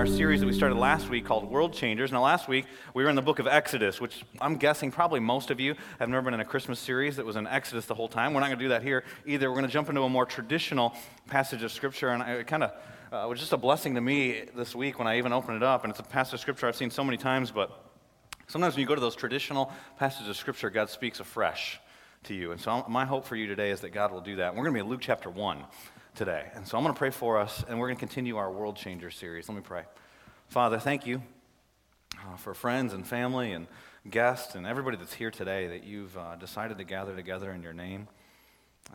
our series that we started last week called World Changers. Now, last week we were in the book of Exodus, which I'm guessing probably most of you have never been in a Christmas series that was in Exodus the whole time. We're not going to do that here either. We're going to jump into a more traditional passage of Scripture, and it kind of uh, was just a blessing to me this week when I even opened it up. And it's a passage of Scripture I've seen so many times, but sometimes when you go to those traditional passages of Scripture, God speaks afresh to you. And so my hope for you today is that God will do that. We're going to be in Luke chapter 1 today. And so I'm going to pray for us, and we're going to continue our World Changer series. Let me pray. Father, thank you uh, for friends and family and guests and everybody that's here today that you've uh, decided to gather together in your name.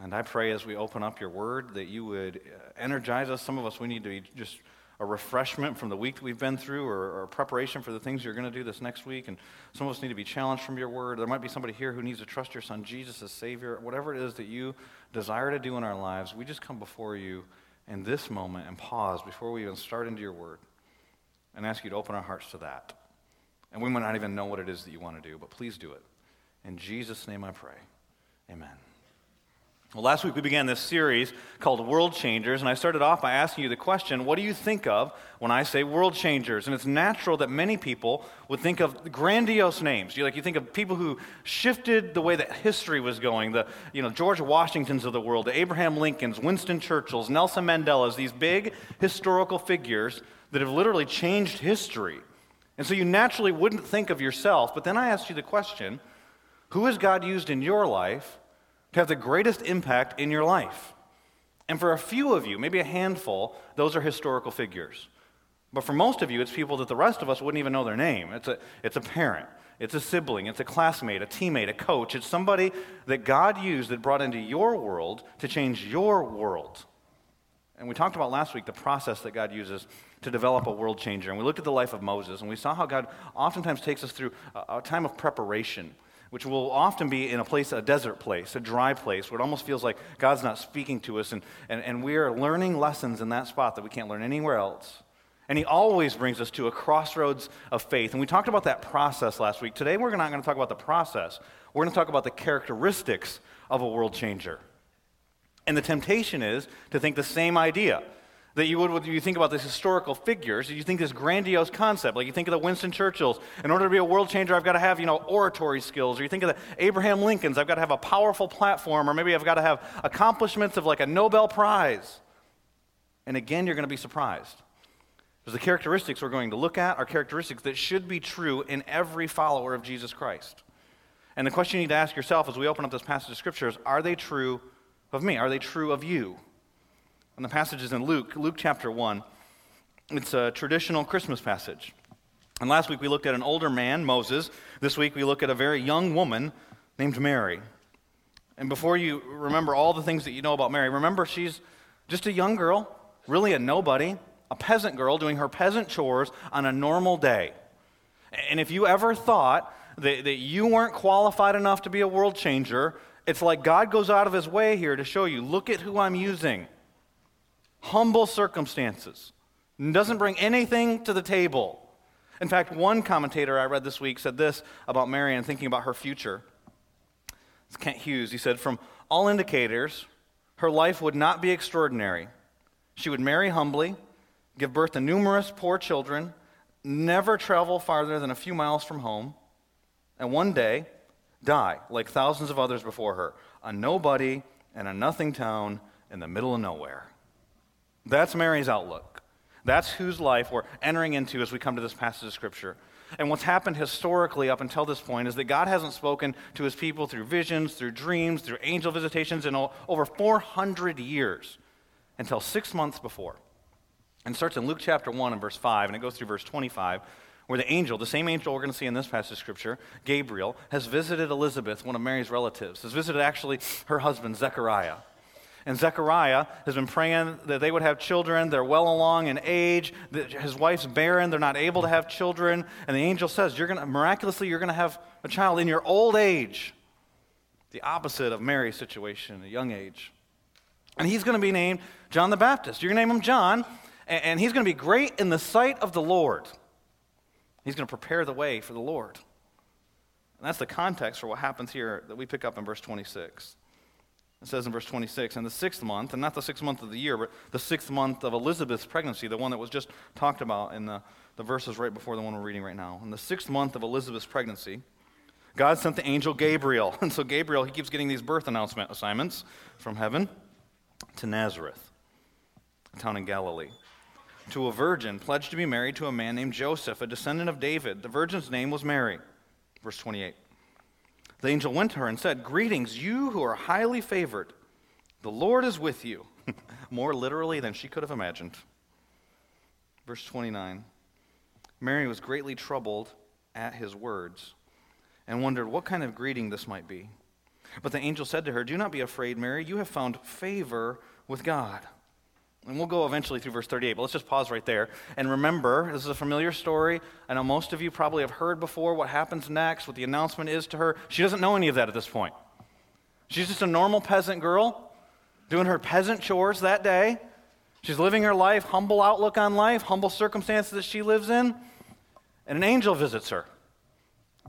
And I pray as we open up your word that you would uh, energize us. Some of us, we need to be just a refreshment from the week that we've been through or, or preparation for the things you're going to do this next week. And some of us need to be challenged from your word. There might be somebody here who needs to trust your son Jesus as Savior. Whatever it is that you desire to do in our lives, we just come before you in this moment and pause before we even start into your word and ask you to open our hearts to that. And we might not even know what it is that you want to do, but please do it. In Jesus' name I pray. Amen. Well, last week we began this series called World Changers, and I started off by asking you the question what do you think of when I say world changers? And it's natural that many people would think of grandiose names. You, like, you think of people who shifted the way that history was going the you know, George Washingtons of the world, the Abraham Lincolns, Winston Churchills, Nelson Mandelas, these big historical figures that have literally changed history. And so you naturally wouldn't think of yourself, but then I asked you the question who has God used in your life? To have the greatest impact in your life. And for a few of you, maybe a handful, those are historical figures. But for most of you, it's people that the rest of us wouldn't even know their name. It's a, it's a parent, it's a sibling, it's a classmate, a teammate, a coach. It's somebody that God used that brought into your world to change your world. And we talked about last week the process that God uses to develop a world changer. And we looked at the life of Moses, and we saw how God oftentimes takes us through a, a time of preparation which will often be in a place, a desert place, a dry place, where it almost feels like God's not speaking to us, and, and, and we are learning lessons in that spot that we can't learn anywhere else. And He always brings us to a crossroads of faith. And we talked about that process last week. Today, we're not going to talk about the process, we're going to talk about the characteristics of a world changer. And the temptation is to think the same idea that you would when you think about these historical figures, you think this grandiose concept, like you think of the Winston Churchills. In order to be a world changer, I've got to have, you know, oratory skills. Or you think of the Abraham Lincolns, I've got to have a powerful platform. Or maybe I've got to have accomplishments of like a Nobel Prize. And again, you're going to be surprised. Because the characteristics we're going to look at are characteristics that should be true in every follower of Jesus Christ. And the question you need to ask yourself as we open up this passage of Scripture is are they true of me? Are they true of you? And the passage is in Luke, Luke chapter 1. It's a traditional Christmas passage. And last week we looked at an older man, Moses. This week we look at a very young woman named Mary. And before you remember all the things that you know about Mary, remember she's just a young girl, really a nobody, a peasant girl doing her peasant chores on a normal day. And if you ever thought that, that you weren't qualified enough to be a world changer, it's like God goes out of his way here to show you look at who I'm using humble circumstances, doesn't bring anything to the table. In fact, one commentator I read this week said this about Mary and thinking about her future. It's Kent Hughes. He said, From all indicators, her life would not be extraordinary. She would marry humbly, give birth to numerous poor children, never travel farther than a few miles from home, and one day die like thousands of others before her, a nobody in a nothing town in the middle of nowhere. That's Mary's outlook. That's whose life we're entering into as we come to this passage of Scripture. And what's happened historically up until this point is that God hasn't spoken to his people through visions, through dreams, through angel visitations in over 400 years until six months before. And starts in Luke chapter 1 and verse 5, and it goes through verse 25, where the angel, the same angel we're going to see in this passage of Scripture, Gabriel, has visited Elizabeth, one of Mary's relatives, has visited actually her husband, Zechariah. And Zechariah has been praying that they would have children. They're well along in age. His wife's barren. They're not able to have children. And the angel says, you're gonna, miraculously, you're going to have a child in your old age. The opposite of Mary's situation, a young age. And he's going to be named John the Baptist. You're going to name him John, and he's going to be great in the sight of the Lord. He's going to prepare the way for the Lord. And that's the context for what happens here that we pick up in verse 26. It says in verse 26, and the sixth month, and not the sixth month of the year, but the sixth month of Elizabeth's pregnancy, the one that was just talked about in the, the verses right before the one we're reading right now. In the sixth month of Elizabeth's pregnancy, God sent the angel Gabriel. And so Gabriel, he keeps getting these birth announcement assignments from heaven to Nazareth, a town in Galilee, to a virgin pledged to be married to a man named Joseph, a descendant of David. The virgin's name was Mary. Verse 28. The angel went to her and said, Greetings, you who are highly favored. The Lord is with you. More literally than she could have imagined. Verse 29. Mary was greatly troubled at his words and wondered what kind of greeting this might be. But the angel said to her, Do not be afraid, Mary. You have found favor with God. And we'll go eventually through verse 38, but let's just pause right there. And remember, this is a familiar story. I know most of you probably have heard before what happens next, what the announcement is to her. She doesn't know any of that at this point. She's just a normal peasant girl doing her peasant chores that day. She's living her life, humble outlook on life, humble circumstances that she lives in. And an angel visits her.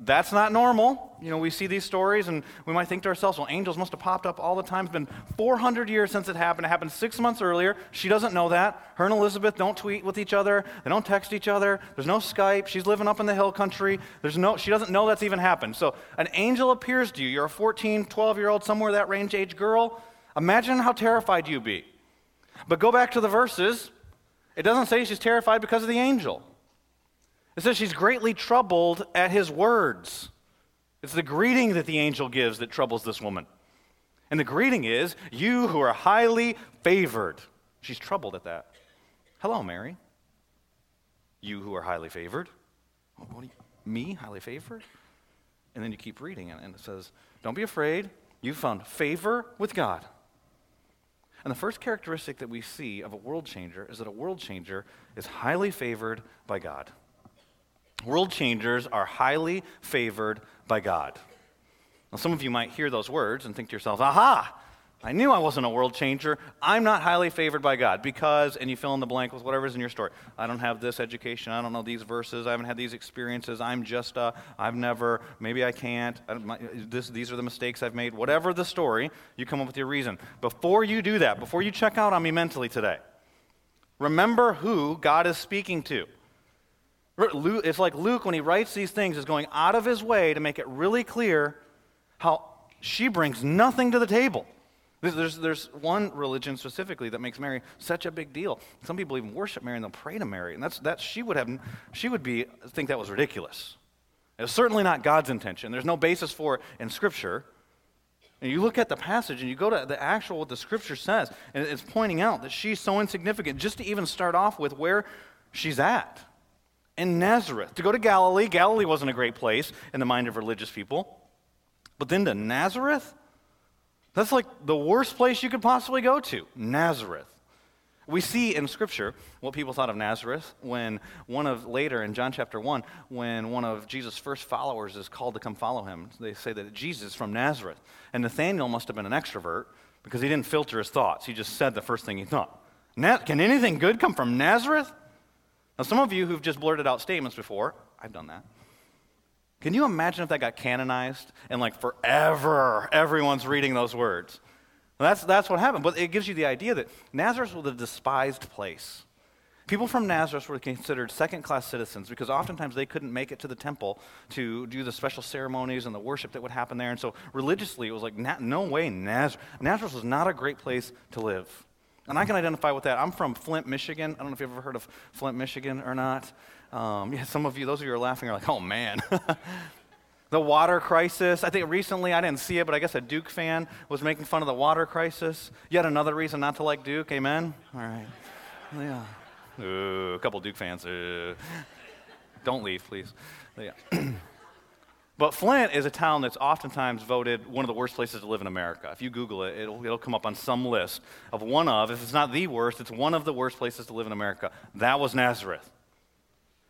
That's not normal. You know, we see these stories and we might think to ourselves, well, angels must have popped up all the time. It's been 400 years since it happened. It happened six months earlier. She doesn't know that. Her and Elizabeth don't tweet with each other. They don't text each other. There's no Skype. She's living up in the hill country. There's no, she doesn't know that's even happened. So an angel appears to you. You're a 14, 12 year old, somewhere that range age girl. Imagine how terrified you'd be. But go back to the verses. It doesn't say she's terrified because of the angel. It says she's greatly troubled at his words. It's the greeting that the angel gives that troubles this woman. And the greeting is, You who are highly favored. She's troubled at that. Hello, Mary. You who are highly favored. What you, me, highly favored? And then you keep reading and it says, Don't be afraid. You found favor with God. And the first characteristic that we see of a world changer is that a world changer is highly favored by God. World changers are highly favored by God. Now, some of you might hear those words and think to yourselves, aha, I knew I wasn't a world changer. I'm not highly favored by God because, and you fill in the blank with whatever's in your story. I don't have this education. I don't know these verses. I haven't had these experiences. I'm just, uh, I've never, maybe I can't. I my, this, these are the mistakes I've made. Whatever the story, you come up with your reason. Before you do that, before you check out on me mentally today, remember who God is speaking to. It's like Luke, when he writes these things, is going out of his way to make it really clear how she brings nothing to the table. There's, there's one religion specifically that makes Mary such a big deal. Some people even worship Mary and they'll pray to Mary, and that's, that she would have she would be think that was ridiculous. It's certainly not God's intention. There's no basis for it in Scripture. And you look at the passage and you go to the actual what the Scripture says, and it's pointing out that she's so insignificant. Just to even start off with where she's at in Nazareth. To go to Galilee, Galilee wasn't a great place in the mind of religious people. But then to Nazareth? That's like the worst place you could possibly go to Nazareth. We see in Scripture what people thought of Nazareth when one of, later in John chapter 1, when one of Jesus' first followers is called to come follow him. They say that Jesus is from Nazareth. And Nathaniel must have been an extrovert because he didn't filter his thoughts. He just said the first thing he thought. Can anything good come from Nazareth? Now, some of you who've just blurted out statements before, I've done that. Can you imagine if that got canonized and like forever everyone's reading those words? That's, that's what happened. But it gives you the idea that Nazareth was a despised place. People from Nazareth were considered second class citizens because oftentimes they couldn't make it to the temple to do the special ceremonies and the worship that would happen there. And so religiously, it was like, no way, Nazareth. Nazareth was not a great place to live. And I can identify with that. I'm from Flint, Michigan. I don't know if you've ever heard of Flint, Michigan or not. Um, yeah, some of you, those of you who are laughing, are like, oh man. the water crisis. I think recently, I didn't see it, but I guess a Duke fan was making fun of the water crisis. Yet another reason not to like Duke. Amen? All right. Yeah. Ooh, a couple Duke fans. Ooh. Don't leave, please. Yeah. But Flint is a town that's oftentimes voted one of the worst places to live in America. If you Google it, it'll, it'll come up on some list of one of, if it's not the worst, it's one of the worst places to live in America. That was Nazareth.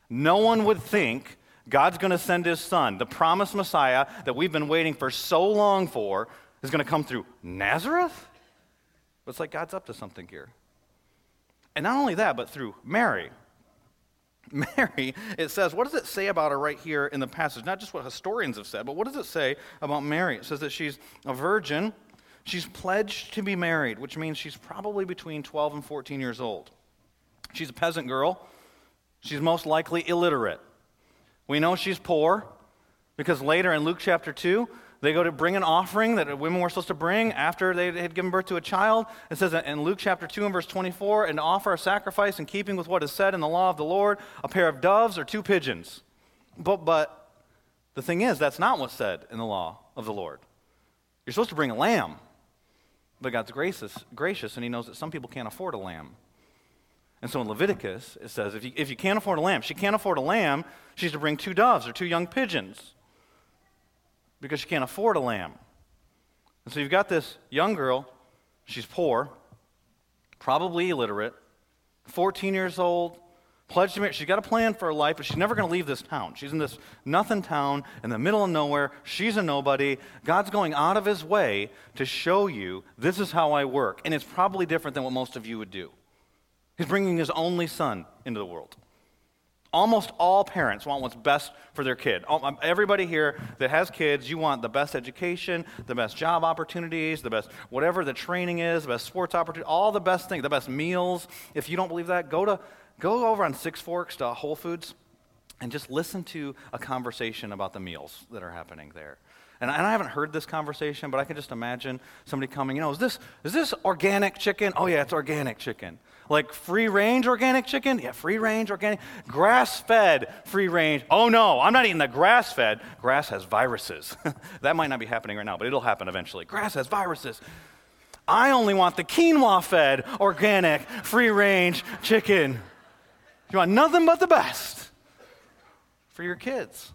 No one would think God's going to send his son, the promised Messiah that we've been waiting for so long for, is going to come through Nazareth? It's like God's up to something here. And not only that, but through Mary, Mary, it says, what does it say about her right here in the passage? Not just what historians have said, but what does it say about Mary? It says that she's a virgin. She's pledged to be married, which means she's probably between 12 and 14 years old. She's a peasant girl. She's most likely illiterate. We know she's poor because later in Luke chapter 2, they go to bring an offering that women were supposed to bring after they had given birth to a child. It says in Luke chapter 2 and verse 24, and offer a sacrifice in keeping with what is said in the law of the Lord, a pair of doves or two pigeons. But, but the thing is, that's not what's said in the law of the Lord. You're supposed to bring a lamb. But God's gracious, gracious, and He knows that some people can't afford a lamb. And so in Leviticus, it says if you, if you can't afford a lamb, she can't afford a lamb, she's to bring two doves or two young pigeons because she can't afford a lamb. And so you've got this young girl, she's poor, probably illiterate, 14 years old, pledged to marry. She's got a plan for her life, but she's never going to leave this town. She's in this nothing town in the middle of nowhere. She's a nobody. God's going out of his way to show you this is how I work. And it's probably different than what most of you would do. He's bringing his only son into the world. Almost all parents want what's best for their kid. Um, everybody here that has kids, you want the best education, the best job opportunities, the best whatever the training is, the best sports opportunity, all the best things, the best meals. If you don't believe that, go to go over on Six Forks to Whole Foods and just listen to a conversation about the meals that are happening there. And I haven't heard this conversation, but I can just imagine somebody coming, you know, is this, is this organic chicken? Oh, yeah, it's organic chicken. Like free range organic chicken? Yeah, free range organic. Grass fed free range. Oh, no, I'm not eating the grass fed. Grass has viruses. that might not be happening right now, but it'll happen eventually. Grass has viruses. I only want the quinoa fed organic free range chicken. You want nothing but the best for your kids.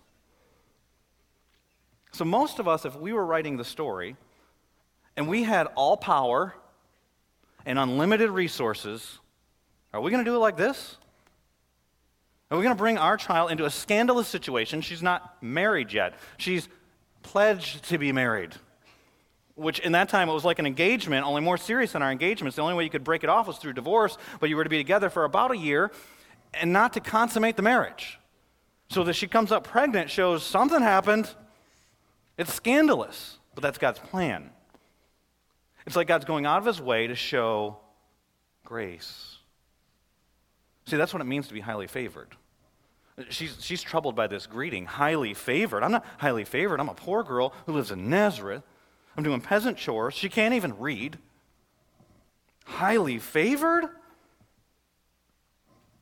So, most of us, if we were writing the story and we had all power and unlimited resources, are we going to do it like this? Are we going to bring our child into a scandalous situation? She's not married yet, she's pledged to be married. Which in that time it was like an engagement, only more serious than our engagements. The only way you could break it off was through divorce, but you were to be together for about a year and not to consummate the marriage. So that she comes up pregnant shows something happened. It's scandalous, but that's God's plan. It's like God's going out of his way to show grace. See, that's what it means to be highly favored. She's, she's troubled by this greeting, highly favored. I'm not highly favored. I'm a poor girl who lives in Nazareth. I'm doing peasant chores. She can't even read. Highly favored?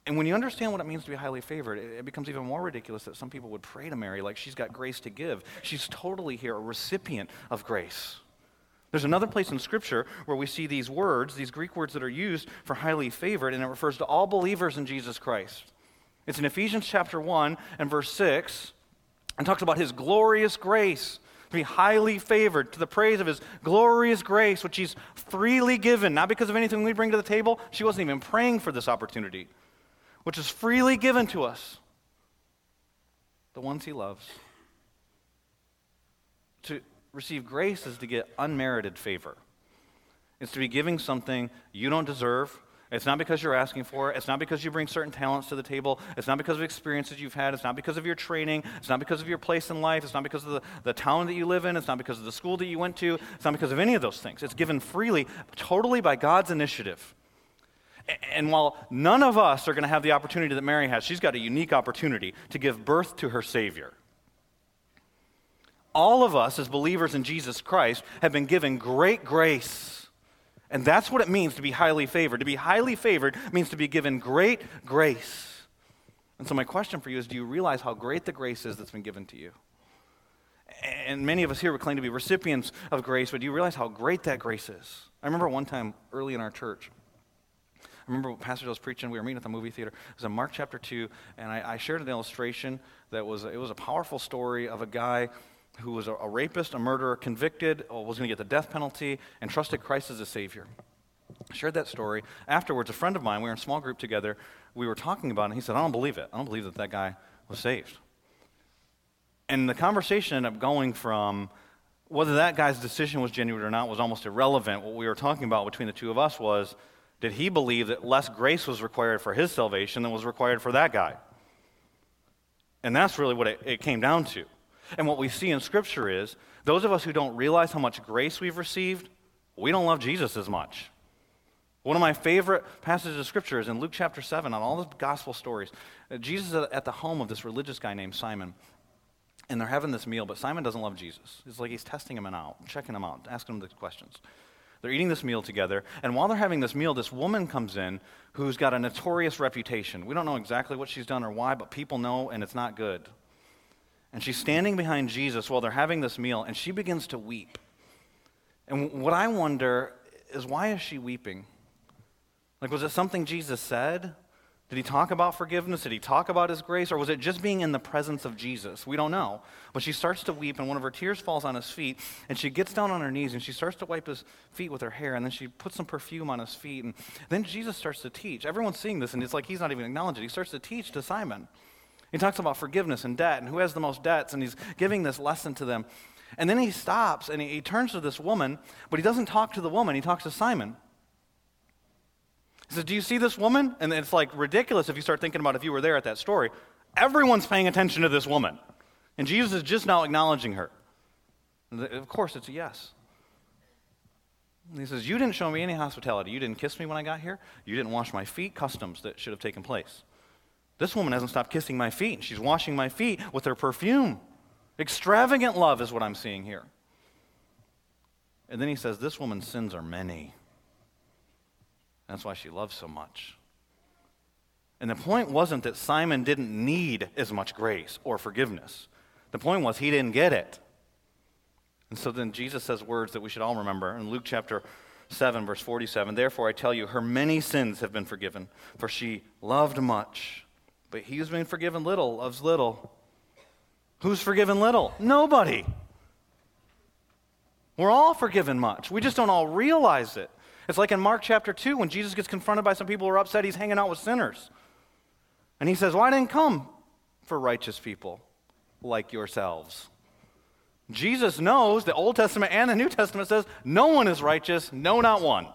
And when you understand what it means to be highly favored, it, becomes even more ridiculous that some people would pray to Mary like she's got grace to give. She's totally here, a recipient of grace. There's another place in Scripture where we see these words, these Greek words that are used for highly favored, and it refers to all believers in Jesus Christ. It's in Ephesians chapter 1 and verse 6, and talks about his glorious grace to be highly favored to the praise of his glorious grace, which he's freely given, not because of anything we bring to the table. She wasn't even praying for this opportunity which is freely given to us, the ones he loves. To receive grace is to get unmerited favor. It's to be giving something you don't deserve. It's not because you're asking for it. It's not because you bring certain talents to the table. It's not because of experiences you've had. It's not because of your training. It's not because of your place in life. It's not because of the, the town that you live in. It's not because of the school that you went to. It's not because of any of those things. It's given freely, totally by God's initiative. And while none of us are going to have the opportunity that Mary has, she's got a unique opportunity to give birth to her Savior. All of us, as believers in Jesus Christ, have been given great grace. And that's what it means to be highly favored. To be highly favored means to be given great grace. And so, my question for you is do you realize how great the grace is that's been given to you? And many of us here would claim to be recipients of grace, but do you realize how great that grace is? I remember one time early in our church, remember Pastor was preaching. We were meeting at the movie theater. It was in Mark chapter 2, and I, I shared an illustration that was, it was a powerful story of a guy who was a, a rapist, a murderer, convicted, uh, was going to get the death penalty, and trusted Christ as a Savior. I shared that story. Afterwards, a friend of mine, we were in a small group together, we were talking about it, and he said, I don't believe it. I don't believe that that guy was saved. And the conversation ended up going from whether that guy's decision was genuine or not was almost irrelevant. What we were talking about between the two of us was did he believe that less grace was required for his salvation than was required for that guy? And that's really what it, it, came down to. And what we see in Scripture is those of us who don't realize how much grace we've received we don't love Jesus as much. One of my favorite passages of scripture is in Luke chapter 7 on all the gospel stories. Uh, Jesus is at the home of this religious guy named Simon. And they're having this meal, but Simon doesn't love Jesus. It's like he's testing him out, checking him out, asking him the questions. They're eating this meal together, and while they're having this meal, this woman comes in who's got a notorious reputation. We don't know exactly what she's done or why, but people know, and it's not good. And she's standing behind Jesus while they're having this meal, and she begins to weep. And what I wonder is why is she weeping? Like, was it something Jesus said? Did he talk about forgiveness? Did he talk about his grace? Or was it just being in the presence of Jesus? We don't know. But she starts to weep, and one of her tears falls on his feet, and she gets down on her knees and she starts to wipe his feet with her hair, and then she puts some perfume on his feet. And then Jesus starts to teach. Everyone's seeing this, and it's like he's not even acknowledging it. He starts to teach to Simon. He talks about forgiveness and debt and who has the most debts, and he's giving this lesson to them. And then he stops and he, he turns to this woman, but he doesn't talk to the woman, he talks to Simon. He says, Do you see this woman? And it's like ridiculous if you start thinking about if you were there at that story. Everyone's paying attention to this woman. And Jesus is just now acknowledging her. Of course, it's a yes. And he says, You didn't show me any hospitality. You didn't kiss me when I got here. You didn't wash my feet, customs that should have taken place. This woman hasn't stopped kissing my feet. She's washing my feet with her perfume. Extravagant love is what I'm seeing here. And then he says, This woman's sins are many. That's why she loves so much. And the point wasn't that Simon didn't need as much grace or forgiveness. The point was he didn't get it. And so then Jesus says words that we should all remember in Luke chapter 7, verse 47. Therefore, I tell you, her many sins have been forgiven, for she loved much. But he who's been forgiven little loves little. Who's forgiven little? Nobody. We're all forgiven much. We just don't all realize it. It's like in Mark chapter 2 when Jesus gets confronted by some people who are upset he's hanging out with sinners. And he says, I didn't come for righteous people like yourselves. Jesus knows the Old Testament and the New Testament says no one is righteous, no, not one.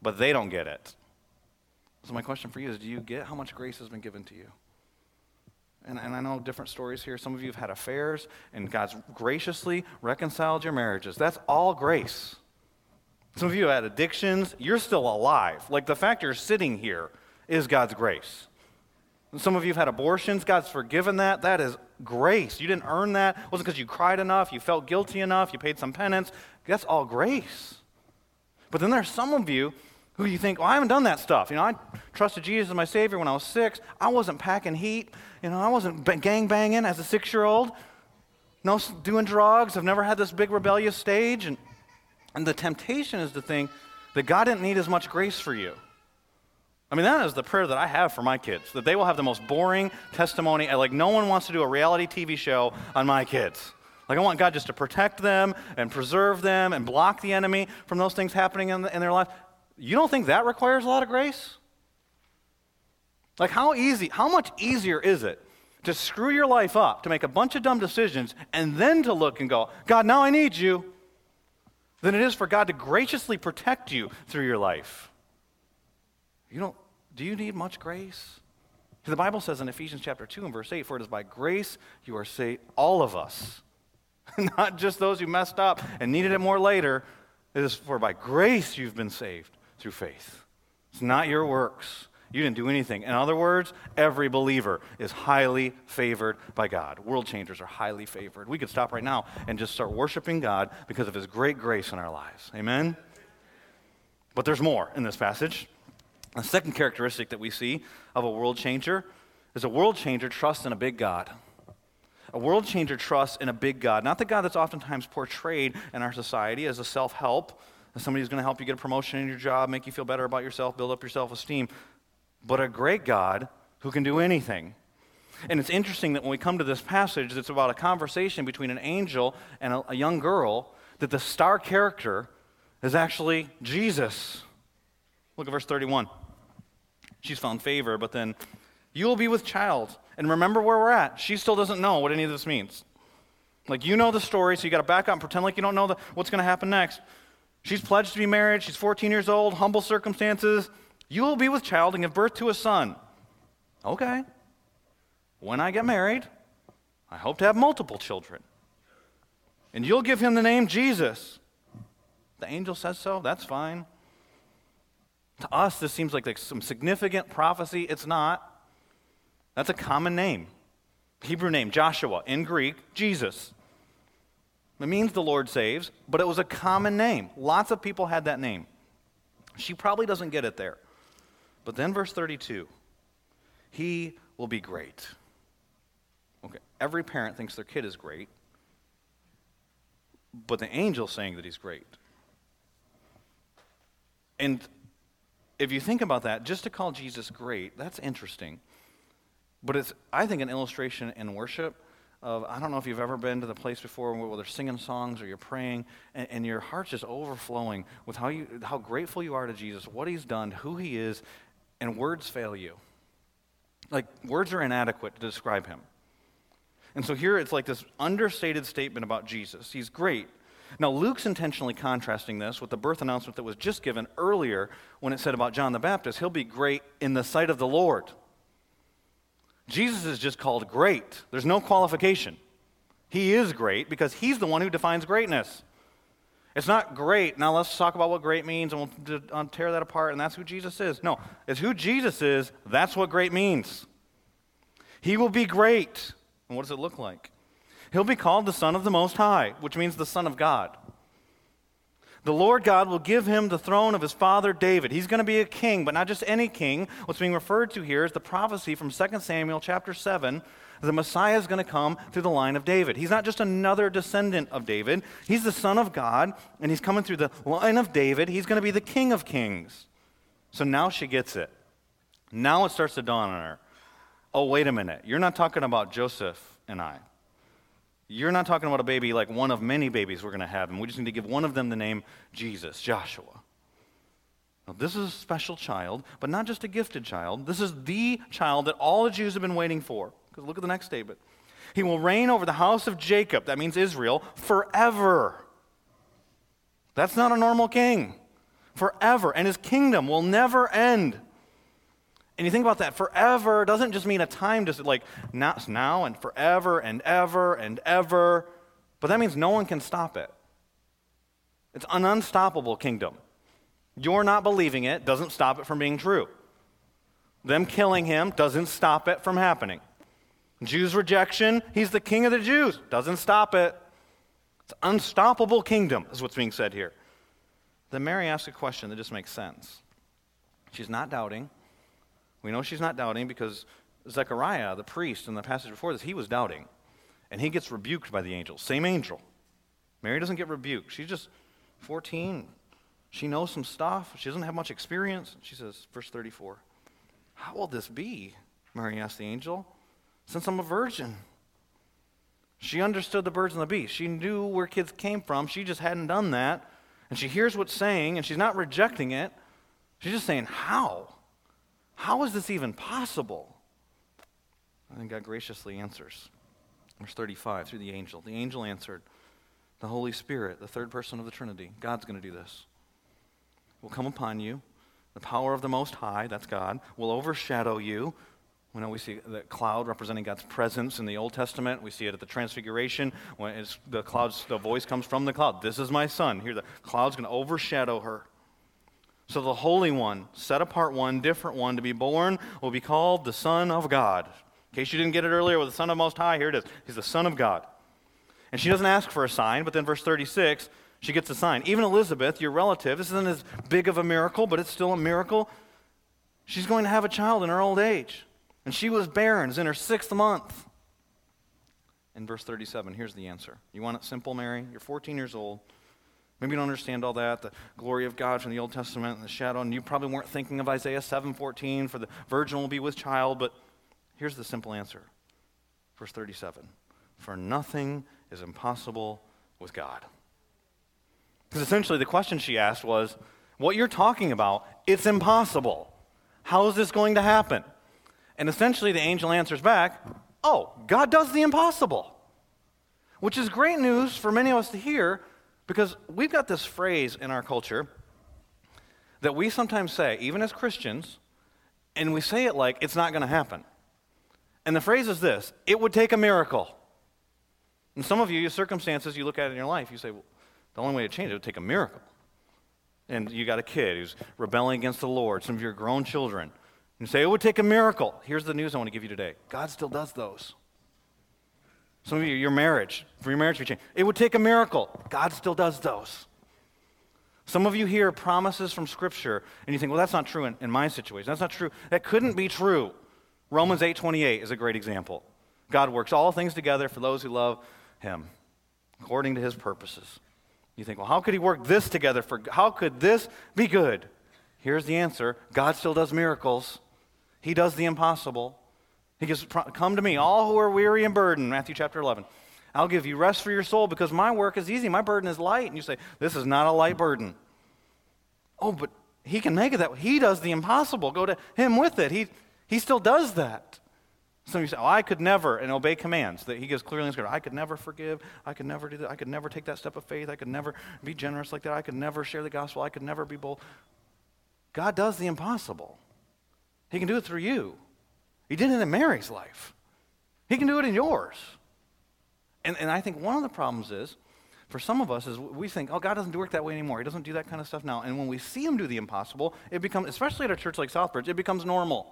But they don't get it. So, my question for you is do you get how much grace has been given to you? And, and I know different stories here. Some of you have had affairs, and God's graciously reconciled your marriages. That's all grace. Some of you had addictions. You're still alive. Like the fact you're sitting here is God's grace. Some of you have had abortions. God's forgiven that. That is grace. You didn't earn that. It wasn't because you cried enough, you felt guilty enough, you paid some penance. That's all grace. But then there's some of you who you think, well, I haven't done that stuff. You know, I trusted Jesus as my Savior when I was six. I wasn't packing heat. You know, I wasn't gang banging as a six year old. No doing drugs. I've never had this big rebellious stage. And and the temptation is to think that God didn't need as much grace for you. I mean, that is the prayer that I have for my kids, that they will have the most boring testimony. Like, no one wants to do a reality TV show on my kids. Like, I want God just to protect them and preserve them and block the enemy from those things happening in, the, in their life. You don't think that requires a lot of grace? Like, how easy, how much easier is it to screw your life up, to make a bunch of dumb decisions, and then to look and go, God, now I need you than it is for God to graciously protect you through your life. You don't, do you need much grace? The Bible says in Ephesians chapter 2 and verse 8, For it is by grace you are saved, all of us. Not just those who messed up and needed it more later. It is for by grace you've been saved through faith. It's not your works. You didn't do anything. In other words, every believer is highly favored by God. World changers are highly favored. We could stop right now and just start worshiping God because of His great grace in our lives. Amen? But there's more in this passage. The second characteristic that we see of a world changer is a world changer trusts in a big God. A world changer trusts in a big God, not the God that's oftentimes portrayed in our society as a self help, as somebody who's going to help you get a promotion in your job, make you feel better about yourself, build up your self esteem but a great God who can do anything. And it's interesting that when we come to this passage that's about a conversation between an angel and a, a young girl, that the star character is actually Jesus. Look at verse 31. She's found favor, but then you will be with child. And remember where we're at. She still doesn't know what any of this means. Like, you know the story, so you got to back up and pretend like you don't know the, what's going to happen next. She's pledged to be married. She's 14 years old, humble circumstances. You will be with child and give birth to a son. Okay. When I get married, I hope to have multiple children. And you'll give him the name Jesus. The angel says so. That's fine. To us, this seems like, some significant prophecy. It's not. That's a common name. Hebrew name, Joshua. In Greek, Jesus. It means the Lord saves, but it was a common name. Lots of people had that name. She probably doesn't get it there. But then, verse 32 He will be great. Okay, every parent thinks their kid is great, but the angel's saying that he's great. And if you think about that, just to call Jesus great, that's interesting. But it's, I think, an illustration in worship of, I don't know if you've ever been to the place before where they're singing songs or you're praying and, and your heart's just overflowing with how, you, how grateful you are to Jesus, what he's done, who he is, and words fail you. Like, words are inadequate to describe him. And so here it's like this understated statement about Jesus. He's great. Now, Luke's intentionally contrasting this with the birth announcement that was just given earlier when it said about John the Baptist, he'll be great in the sight of the Lord. Jesus is just called great. There's no qualification. He is great because he's the one who defines greatness. It's not great. Now let's talk about what great means and we'll uh, tear that apart, and that's who Jesus is. No, it's who Jesus is. That's what great means. He will be great. And what does it look like? He'll be called the Son of the Most High, which means the Son of God. The Lord God will give him the throne of his father David. He's going to be a king, but not just any king. What's being referred to here is the prophecy from 2 Samuel chapter 7. The Messiah is going to come through the line of David. He's not just another descendant of David, he's the Son of God, and he's coming through the line of David. He's going to be the King of kings. So now she gets it. Now it starts to dawn on her. Oh, wait a minute. You're not talking about Joseph and I. You're not talking about a baby like one of many babies we're going to have, and we just need to give one of them the name Jesus, Joshua. Now, this is a special child, but not just a gifted child. This is the child that all the Jews have been waiting for. Because look at the next statement. He will reign over the house of Jacob, that means Israel, forever. That's not a normal king. Forever. And his kingdom will never end. And you think about that, forever doesn't just mean a time, just like not now and forever and ever and ever, but that means no one can stop it. It's an unstoppable kingdom. You're not believing it doesn't stop it from being true. Them killing him doesn't stop it from happening. Jews' rejection, he's the king of the Jews, doesn't stop it. It's unstoppable kingdom, is what's being said here. Then Mary asks a question that just makes sense. She's not doubting. We know she's not doubting because Zechariah, the priest, in the passage before this, he was doubting. And he gets rebuked by the angel. Same angel. Mary doesn't get rebuked. She's just 14. She knows some stuff. She doesn't have much experience. She says, verse 34, How will this be? Mary asked the angel, since I'm a virgin. She understood the birds and the bees. She knew where kids came from. She just hadn't done that. And she hears what's saying, and she's not rejecting it. She's just saying, How? How is this even possible? And God graciously answers. Verse 35 through the angel. The angel answered, The Holy Spirit, the third person of the Trinity, God's going to do this, will come upon you. The power of the Most High, that's God, will overshadow you. We know we see the cloud representing God's presence in the Old Testament. We see it at the Transfiguration when the clouds, the voice comes from the cloud. This is my son. Here, the cloud's going to overshadow her. So the Holy One, set apart one, different one, to be born, will be called the Son of God. In case you didn't get it earlier with the Son of Most High, here it is. He's the Son of God. And she doesn't ask for a sign, but then verse 36, she gets a sign. Even Elizabeth, your relative, this isn't as big of a miracle, but it's still a miracle. She's going to have a child in her old age. And she was barren, is in her sixth month. In verse 37, here's the answer. You want it simple, Mary? You're 14 years old. Maybe you don't understand all that, the glory of God from the Old Testament and the shadow, and you probably weren't thinking of Isaiah 7:14 for the virgin will be with child, but here's the simple answer. Verse 37. For nothing is impossible with God. Because essentially the question she asked was, what you're talking about, it's impossible. How is this going to happen? And essentially the angel answers back, oh, God does the impossible. Which is great news for many of us to hear because we've got this phrase in our culture that we sometimes say, even as Christians, and we say it like it's not going to happen. And the phrase is this it would take a miracle. And some of you, your circumstances, you look at it in your life, you say, well, the only way to change it would take a miracle. and you got a kid who's rebelling against the Lord, some of your grown children, you say, it would take a miracle. Here's the news I want to give you today God still does those. Some of you, your marriage, for your marriage to change, it would take a miracle. God still does those. Some of you hear promises from Scripture, and you think, well, that's not true in, in my situation. That's not true. That couldn't be true. Romans 8.28 is a great example. God works all things together for those who love him, according to his purposes. You think, well, how could he work this together for how could this be good? Here's the answer. God still does miracles. He does the impossible. He goes, Come to me, all who are weary and burdened, Matthew chapter 11. I'll give you rest for your soul because my work is easy. My burden is light. And you say, This is not a light burden. Oh, but he can make it that way. He does the impossible. Go to him with it. He, he still does that. Some of you say, Oh, I could never, and obey commands that he gives clearly in Scripture. I could never forgive. I could never do that. I could never take that step of faith. I could never be generous like that. I could never share the gospel. I could never be bold. God does the impossible. He can do it through you. He did it in Mary's life. He can do it in yours. And, and I think one of the problems is, for some of us, is we think, oh, God doesn't work that way anymore. He doesn't do that kind of stuff now. And when we see him do the impossible, it becomes, especially at a church like Southbridge, it becomes normal.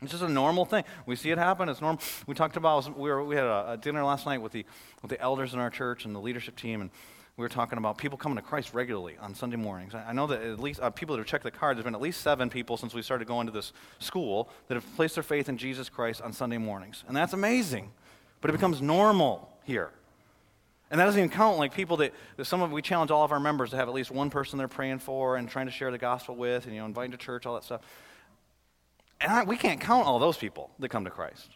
It's just a normal thing. We see it happen. It's normal. We talked about we, were, we had a, a, dinner last night with the with the elders in our church and the leadership team, and we were talking about people coming to Christ regularly on Sunday mornings. I, know that at least uh, people that have checked the card, there's been at least seven people since we started going to this school that have placed their faith in Jesus Christ on Sunday mornings, and that's amazing. But it becomes normal here. And that doesn't even count like people that, that some of we challenge all of our members to have at least one person they're praying for and trying to share the gospel with and you know inviting to church, all that stuff. And I, we can't count all those people that come to Christ.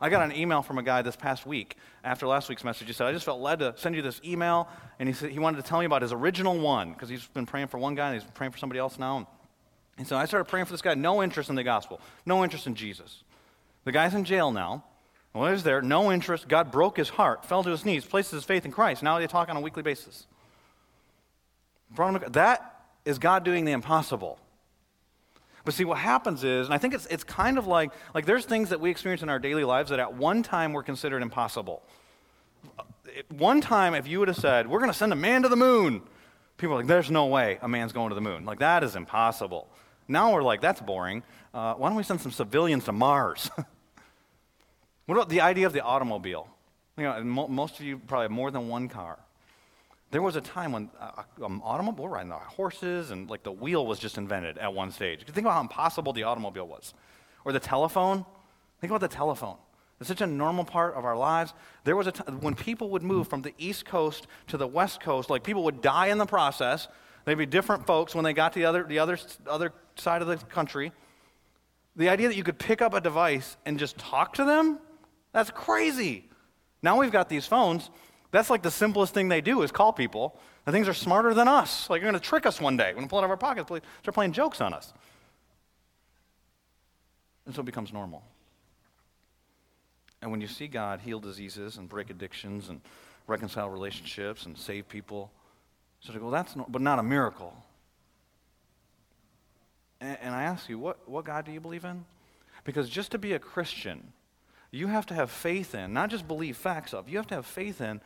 I got an email from a guy this past week after last week's message. He said, I just felt led to send you this email. And he said he wanted to tell me about his original one because he's been praying for one guy and he's praying for somebody else now. And so I started praying for this guy, no interest in the gospel, no interest in Jesus. The guy's in jail now. Well, he's there, no interest. God broke his heart, fell to his knees, placed his faith in Christ. Now they talk on a weekly basis. That is God doing the impossible. But see, what happens is, and I think it's, it's kind of like, like there's things that we experience in our daily lives that at one time were considered impossible. At one time, if you would have said, we're going to send a man to the moon, people are like, there's no way a man's going to the moon. Like, that is impossible. Now we're like, that's boring. Uh, why don't we send some civilians to Mars? what about the idea of the automobile? You know, most of you probably have more than one car. There was a time when uh, um, automobile, riding the horses, and like the wheel was just invented at one stage. Think about how impossible the automobile was. Or the telephone. Think about the telephone. It's such a normal part of our lives. There was a time when people would move from the East Coast to the West Coast, like people would die in the process. They'd be different folks when they got to the other, the other, other side of the country. The idea that you could pick up a device and just talk to them, that's crazy. Now we've got these phones that's like the simplest thing they do is call people. The things are smarter than us. Like, you're going to trick us one day. We're going to pull out of our pockets, start playing jokes on us. And so it becomes normal. And when you see God heal diseases and break addictions and reconcile relationships and save people, so to go, that's no, but not a miracle. And, and I ask you, what, what God do you believe in? Because just to be a Christian, you have to have faith in, not just believe facts of, you have to have faith in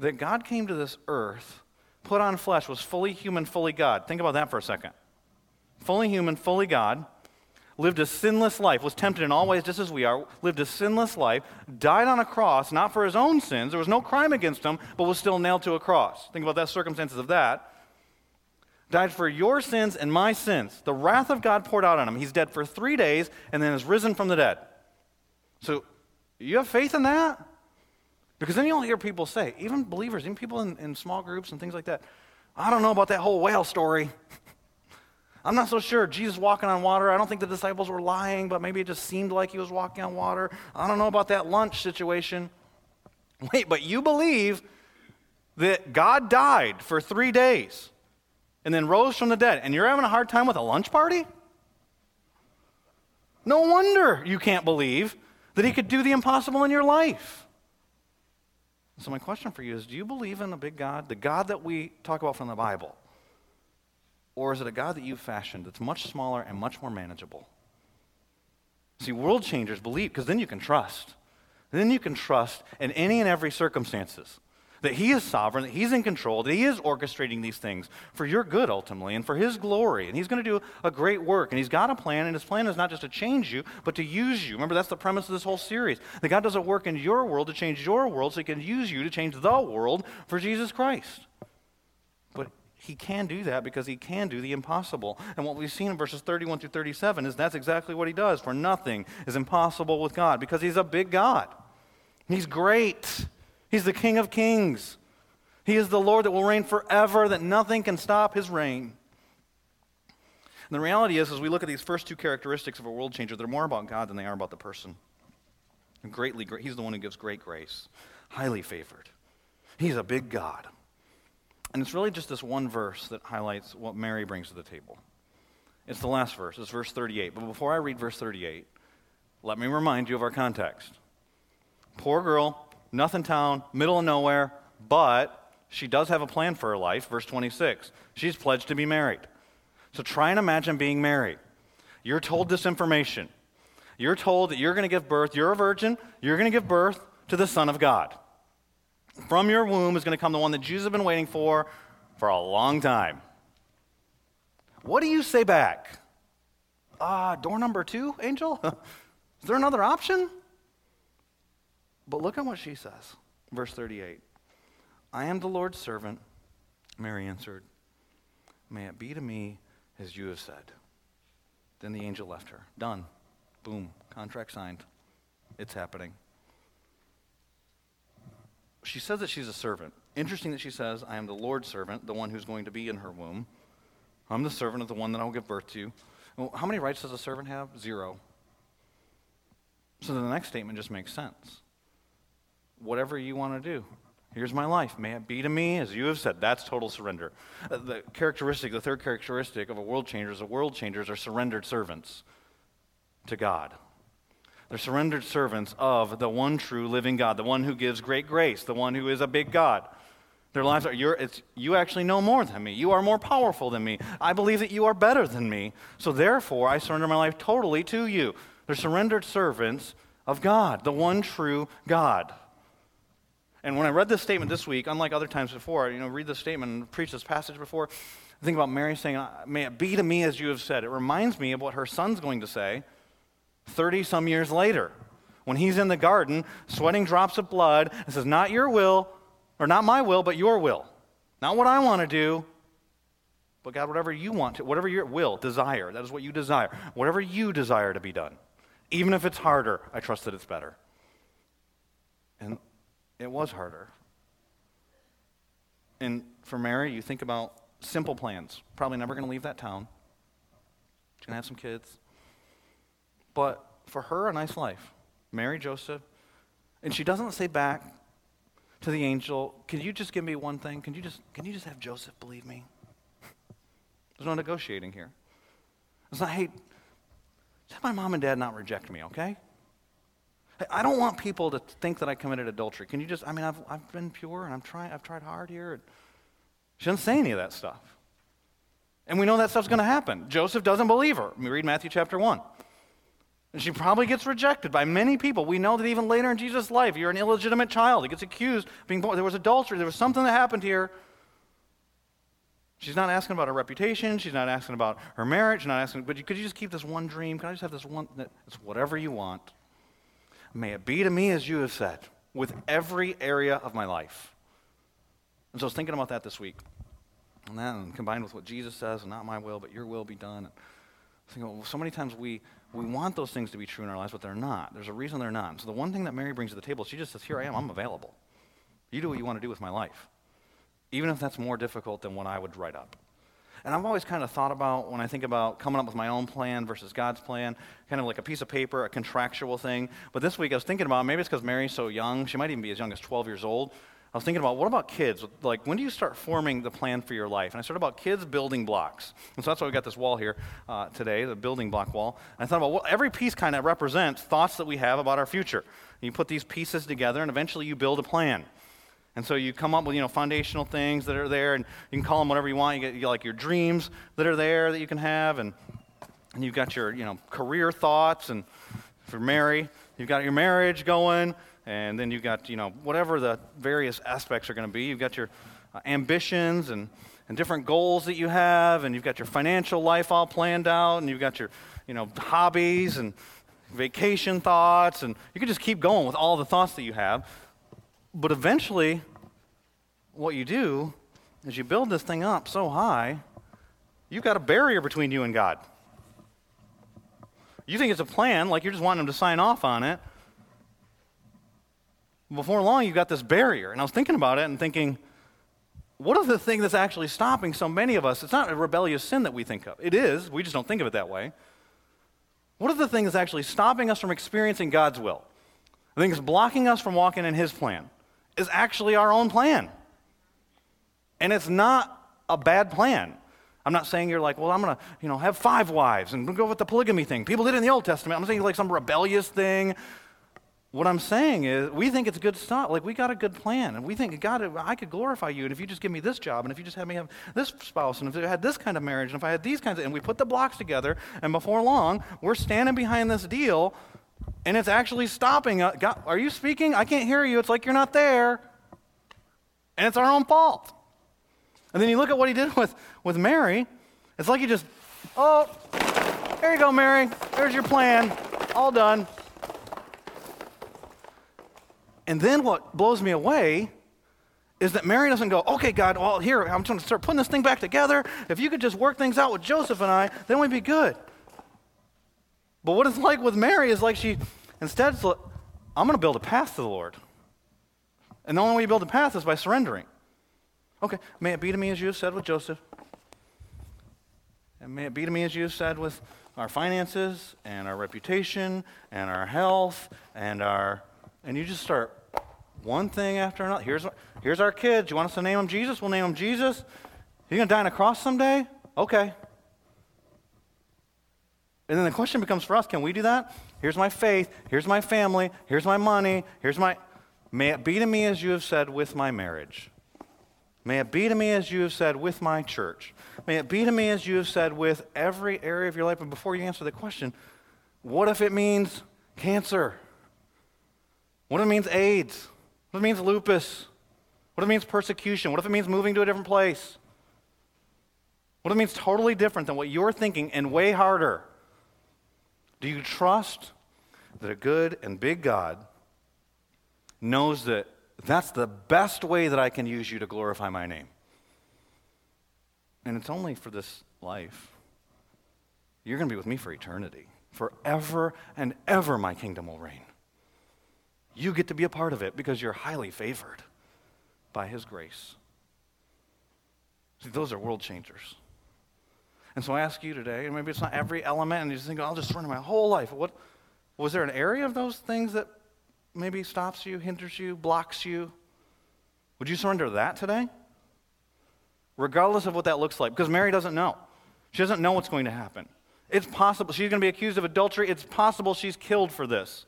that God came to this earth, put on flesh, was fully human, fully God. Think about that for a second. Fully human, fully God, lived a sinless life, was tempted in all ways just as we are, lived a sinless life, died on a cross, not for his own sins. There was no crime against him, but was still nailed to a cross. Think about the circumstances of that. Died for your sins and my sins. The wrath of God poured out on him. He's dead for three days and then is risen from the dead. So, you have faith in that? Because then you'll hear people say, even believers, even people in, in small groups and things like that, I don't know about that whole whale story. I'm not so sure. Jesus walking on water. I don't think the disciples were lying, but maybe it just seemed like he was walking on water. I don't know about that lunch situation. Wait, but you believe that God died for three days and then rose from the dead, and you're having a hard time with a lunch party? No wonder you can't believe that he could do the impossible in your life. So, my question for you is do you believe in a big God, the God that we talk about from the Bible? Or is it a God that you've fashioned that's much smaller and much more manageable? See, world changers believe, because then you can trust. Then you can trust in any and every circumstances. That He is sovereign, that He's in control, that He is orchestrating these things for your good ultimately and for His glory. And He's going to do a great work. And He's got a plan, and His plan is not just to change you, but to use you. Remember, that's the premise of this whole series that God does a work in your world to change your world so He can use you to change the world for Jesus Christ. But He can do that because He can do the impossible. And what we've seen in verses 31 through 37 is that's exactly what He does. For nothing is impossible with God because He's a big God. He's great. He's the King of kings. He is the Lord that will reign forever, that nothing can stop his reign. And the reality is, as we look at these first two characteristics of a world changer, they're more about God than they are about the person. And greatly, he's the one who gives great grace, highly favored. He's a big God. And it's really just this one verse that highlights what Mary brings to the table. It's the last verse, it's verse 38. But before I read verse 38, let me remind you of our context. Poor girl, nothing town, middle of nowhere, but she does have a plan for her life. Verse 26. She's pledged to be married. So try and imagine being married. You're told this information. You're told that you're going to give birth, you're a virgin, you're going to give birth to the Son of God. From your womb is going to come the one that Jesus has been waiting for for a long time. What do you say back? Ah, uh, door number two, angel? is there another option? But look at what she says. Verse 38 I am the Lord's servant, Mary answered. May it be to me as you have said. Then the angel left her. Done. Boom. Contract signed. It's happening. She says that she's a servant. Interesting that she says, I am the Lord's servant, the one who's going to be in her womb. I'm the servant of the one that I'll give birth to. How many rights does a servant have? Zero. So the next statement just makes sense whatever you want to do. Here's my life. May it be to me as you have said. That's total surrender. Uh, the characteristic, the third characteristic of a world changer is a world changers are surrendered servants to God. They're surrendered servants of the one true living God, the one who gives great grace, the one who is a big God. Their lives are, you actually know more than me. You are more powerful than me. I believe that you are better than me. So therefore, I surrender my life totally to you. They're surrendered servants of God, the one true God. And when I read this statement this week, unlike other times before, you know, read this statement and preach this passage before, I think about Mary saying, May it be to me as you have said. It reminds me of what her son's going to say 30 some years later when he's in the garden sweating drops of blood and says, Not your will, or not my will, but your will. Not what I want to do, but God, whatever you want to, whatever your will, desire, that is what you desire. Whatever you desire to be done. Even if it's harder, I trust that it's better. And it was harder. And for Mary, you think about simple plans. Probably never going to leave that town. She's going to have some kids. But for her, a nice life. Mary, Joseph. And she doesn't say back to the angel, Can you just give me one thing? Can you just, can you just have Joseph believe me? There's no negotiating here. It's not, hey, have my mom and dad not reject me, okay? I don't want people to think that I committed adultery. Can you just, I mean, I've, I've been pure and I'm trying, I've tried hard here. She doesn't say any of that stuff. And we know that stuff's going to happen. Joseph doesn't believe her. We read Matthew chapter 1. And she probably gets rejected by many people. We know that even later in Jesus' life, you're an illegitimate child. He gets accused of being born. There was adultery. There was something that happened here. She's not asking about her reputation. She's not asking about her marriage. She's not asking, but could you just keep this one dream? Can I just have this one? It's whatever you want. May it be to me as you have said, with every area of my life. And so I was thinking about that this week. And then combined with what Jesus says, not my will, but your will be done. And thinking, well, so many times we, we want those things to be true in our lives, but they're not. There's a reason they're not. And so the one thing that Mary brings to the table, she just says, Here I am, I'm available. You do what you want to do with my life. Even if that's more difficult than what I would write up. And I've always kind of thought about when I think about coming up with my own plan versus God's plan, kind of like a piece of paper, a contractual thing. But this week I was thinking about maybe it's because Mary's so young. She might even be as young as 12 years old. I was thinking about what about kids? Like, when do you start forming the plan for your life? And I started about kids building blocks. And so that's why we got this wall here uh, today, the building block wall. And I thought about well, every piece kind of represents thoughts that we have about our future. And you put these pieces together, and eventually you build a plan. And so you come up with, you know, foundational things that are there, and you can call them whatever you want. You get, you like your dreams that are there that you can have, and, and you've got your, you know, career thoughts, and for Mary, you've got your marriage going, and then you've got, you know, whatever the various aspects are going to be. You've got your uh, ambitions and, and different goals that you have, and you've got your financial life all planned out, and you've got your, you know, hobbies and vacation thoughts, and you can just keep going with all the thoughts that you have. But eventually, what you do is you build this thing up so high, you've got a barrier between you and God. You think it's a plan, like you're just wanting him to sign off on it. Before long, you've got this barrier. And I was thinking about it and thinking, what is the thing that's actually stopping so many of us? It's not a rebellious sin that we think of. It is, we just don't think of it that way. What is the thing that's actually stopping us from experiencing God's will? The thing that's blocking us from walking in His plan is actually our own plan. And it's not a bad plan. I'm not saying you're like, well, I'm going to, you know, have five wives and go with the polygamy thing. People did it in the Old Testament. I'm saying like some rebellious thing. What I'm saying is, we think it's good stuff. Like, we got a good plan. And we think, God, I could glorify you. And if you just give me this job, and if you just have me have this spouse, and if I had this kind of marriage, and if I had these kinds of, and we put the blocks together, and before long, we're standing behind this deal, and it's actually stopping us. God, are you speaking? I can't hear you. It's like you're not there. And it's our own fault. And then you look at what he did with, with Mary. It's like he just, oh, there you go, Mary. There's your plan. All done. And then what blows me away is that Mary doesn't go, okay, God, well, here, I'm going to start putting this thing back together. If you could just work things out with Joseph and I, then we'd be good. But what it's like with Mary is like she, instead, I'm going to build a path to the Lord. And the only way you build a path is by surrendering. Okay, may it be to me as you said with Joseph. And may it be to me as you said with our finances and our reputation and our health and our. And you just start one thing after another. Here's, here's our kids. You want us to name them Jesus? We'll name them Jesus. You going to die on a cross someday? Okay. And then the question becomes for us can we do that? Here's my faith. Here's my family. Here's my money. Here's my. May it be to me as you have said with my marriage. May it be to me as you have said with my church. May it be to me as you have said with every area of your life. But before you answer the question, what if it means cancer? What if it means AIDS? What if it means lupus? What if it means persecution? What if it means moving to a different place? What if it means totally different than what you're thinking and way harder? Do you trust that a good and big God knows that that's the best way that I can use you to glorify my name? And it's only for this life. You're going to be with me for eternity. Forever and ever, my kingdom will reign. You get to be a part of it because you're highly favored by His grace. See, those are world changers. And so I ask you today, and maybe it's not every element, and you just think, I'll just surrender my whole life. What was there an area of those things that maybe stops you, hinders you, blocks you? Would you surrender that today? Regardless of what that looks like, because Mary doesn't know. She doesn't know what's going to happen. It's possible she's going to be accused of adultery. It's possible she's killed for this.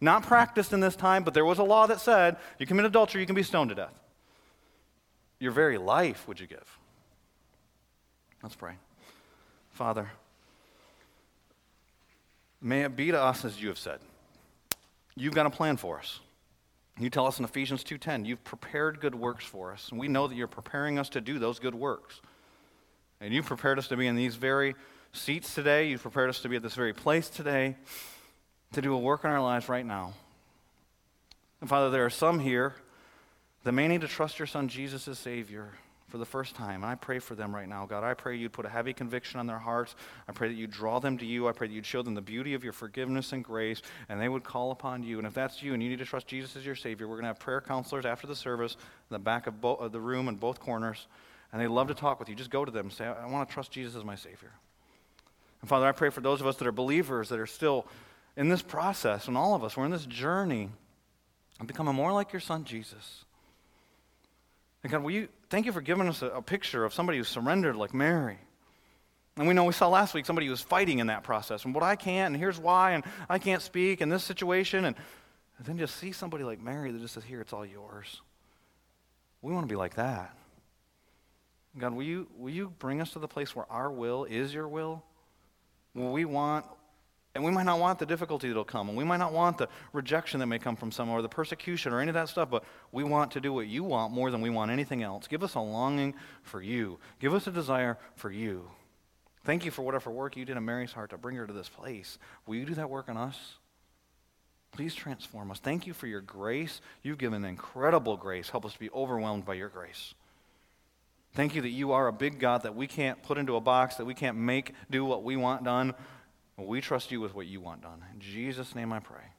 Not practiced in this time, but there was a law that said you commit adultery, you can be stoned to death. Your very life would you give? Let's pray. Father, may it be to us as you have said. You've got a plan for us. You tell us in Ephesians 2:10, you've prepared good works for us, and we know that you're preparing us to do those good works. And you've prepared us to be in these very seats today. You've prepared us to be at this very place today to do a work in our lives right now. And Father, there are some here that may need to trust your son Jesus as Savior for the first time. And I pray for them right now, God. I pray you'd put a heavy conviction on their hearts. I pray that you'd draw them to you. I pray that you'd show them the beauty of your forgiveness and grace, and they would call upon you. And if that's you and you need to trust Jesus as your Savior, we're going to have prayer counselors after the service in the back of, bo- of the room in both corners. And they'd love to talk with you. Just go to them and say, I want to trust Jesus as my Savior. And Father, I pray for those of us that are believers that are still in this process, and all of us, we're in this journey of becoming more like your Son, Jesus. And God, will you, thank you for giving us a, a picture of somebody who surrendered like Mary. And we know we saw last week somebody who was fighting in that process. And what I can't, and here's why, and I can't speak in this situation. And, and then just see somebody like Mary that just says, Here, it's all yours. We want to be like that. God, will you, will you bring us to the place where our will is your will? We want And we might not want the difficulty that'll come, and we might not want the rejection that may come from someone, or the persecution, or any of that stuff, but we want to do what you want more than we want anything else. Give us a longing for you. Give us a desire for you. Thank you for whatever work you did in Mary's heart to bring her to this place. Will you do that work on us? Please transform us. Thank you for your grace. You've given incredible grace. Help us to be overwhelmed by your grace. Thank you that you are a big God that we can't put into a box, that we can't make do what we want done. We trust you with what you want done. In Jesus' name I pray.